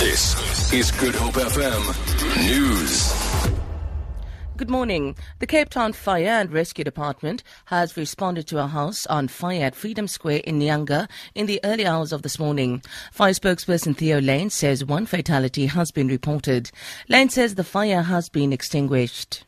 This is Good Hope FM News. Good morning. The Cape Town Fire and Rescue Department has responded to a house on fire at Freedom Square in Nyanga in the early hours of this morning. Fire spokesperson Theo Layne says one fatality has been reported. Layne says the fire has been extinguished.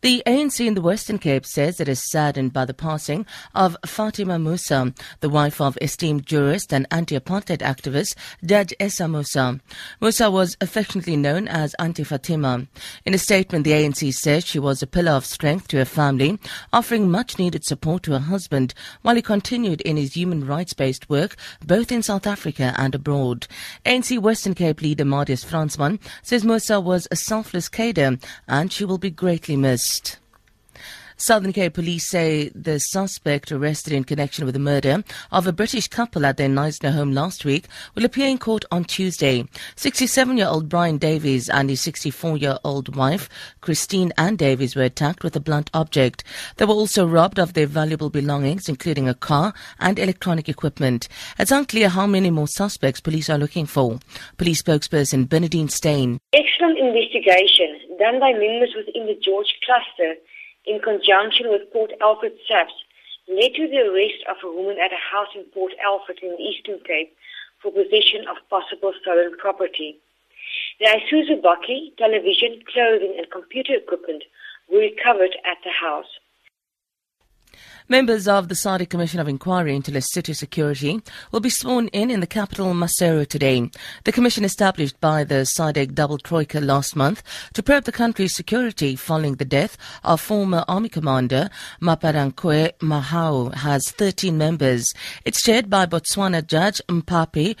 The ANC in the Western Cape says it is saddened by the passing of Fatima Moosa, the wife of esteemed jurist and anti-apartheid activist Judge Essa Moosa. Moosa was affectionately known as Auntie Fatima. In a statement, the ANC says she was a pillar of strength to her family, offering much needed support to her husband while he continued in his human rights-based work both in South Africa and abroad. ANC Western Cape leader Marius Fransman says Moosa was a selfless cadre and she will be greatly missed next. Southern Cape police say the suspect arrested in connection with the murder of a British couple at their Knysna home last week will appear in court on Tuesday. 67-year-old Brian Davies and his 64-year-old wife, Christine Ann Davies, were attacked with a blunt object. They were also robbed of their valuable belongings, including a car and electronic equipment. It's unclear how many more suspects police are looking for. Police spokesperson Bernadine Steyn. Excellent investigation done by members within the George cluster in conjunction with Port Alfred SAPS led to the arrest of a woman at a house in Port Alfred in the Eastern Cape for possession of possible stolen property. The Isuzu bakkie, television, clothing and computer equipment were recovered at the house. Members of the SADC Commission of Inquiry into City Security will be sworn in in the capital Maseru today. The commission established by the SADC double troika last month to probe the country's security following the death of former army commander Maaparankoe Mahao has 13 members. It's chaired by Botswana Judge Mpaphi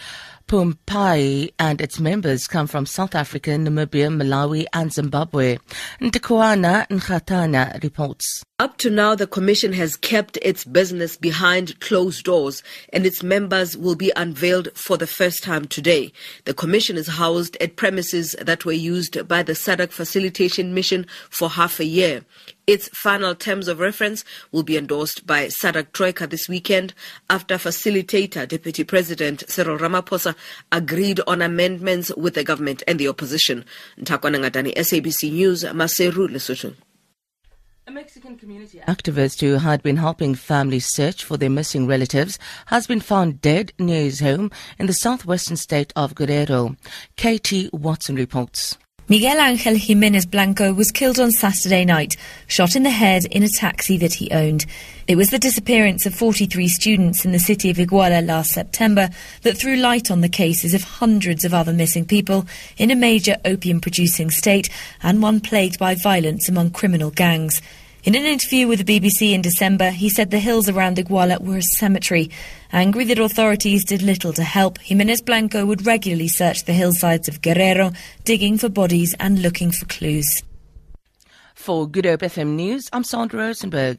Phumaphi and its members come from South Africa, Namibia, Malawi and Zimbabwe. Ntikoana Nkatana reports. Up to now, the Commission has kept its business behind closed doors and its members will be unveiled for the first time today. The Commission is housed at premises that were used by the SADC Facilitation Mission for half a year. Its final terms of reference will be endorsed by SADC Troika this weekend after facilitator Deputy President Cyril Ramaphosa agreed on amendments with the government and the opposition. Ntakwana Ngatani, SABC News, Maseru, Lesotho. A Mexican community activist who had been helping families search for their missing relatives has been found dead near his home in the southwestern state of Guerrero. Katie Watson reports. Miguel Angel Jimenez Blanco was killed on Saturday night, shot in the head in a taxi that he owned. It was the disappearance of 43 students in the city of Iguala last September that threw light on the cases of hundreds of other missing people in a major opium producing state and one plagued by violence among criminal gangs. In an interview with the BBC in December, he said the hills around Iguala were a cemetery. Angry that authorities did little to help, Jimenez Blanco would regularly search the hillsides of Guerrero, digging for bodies and looking for clues. For Good Hope FM News, I'm Sandra Rosenberg.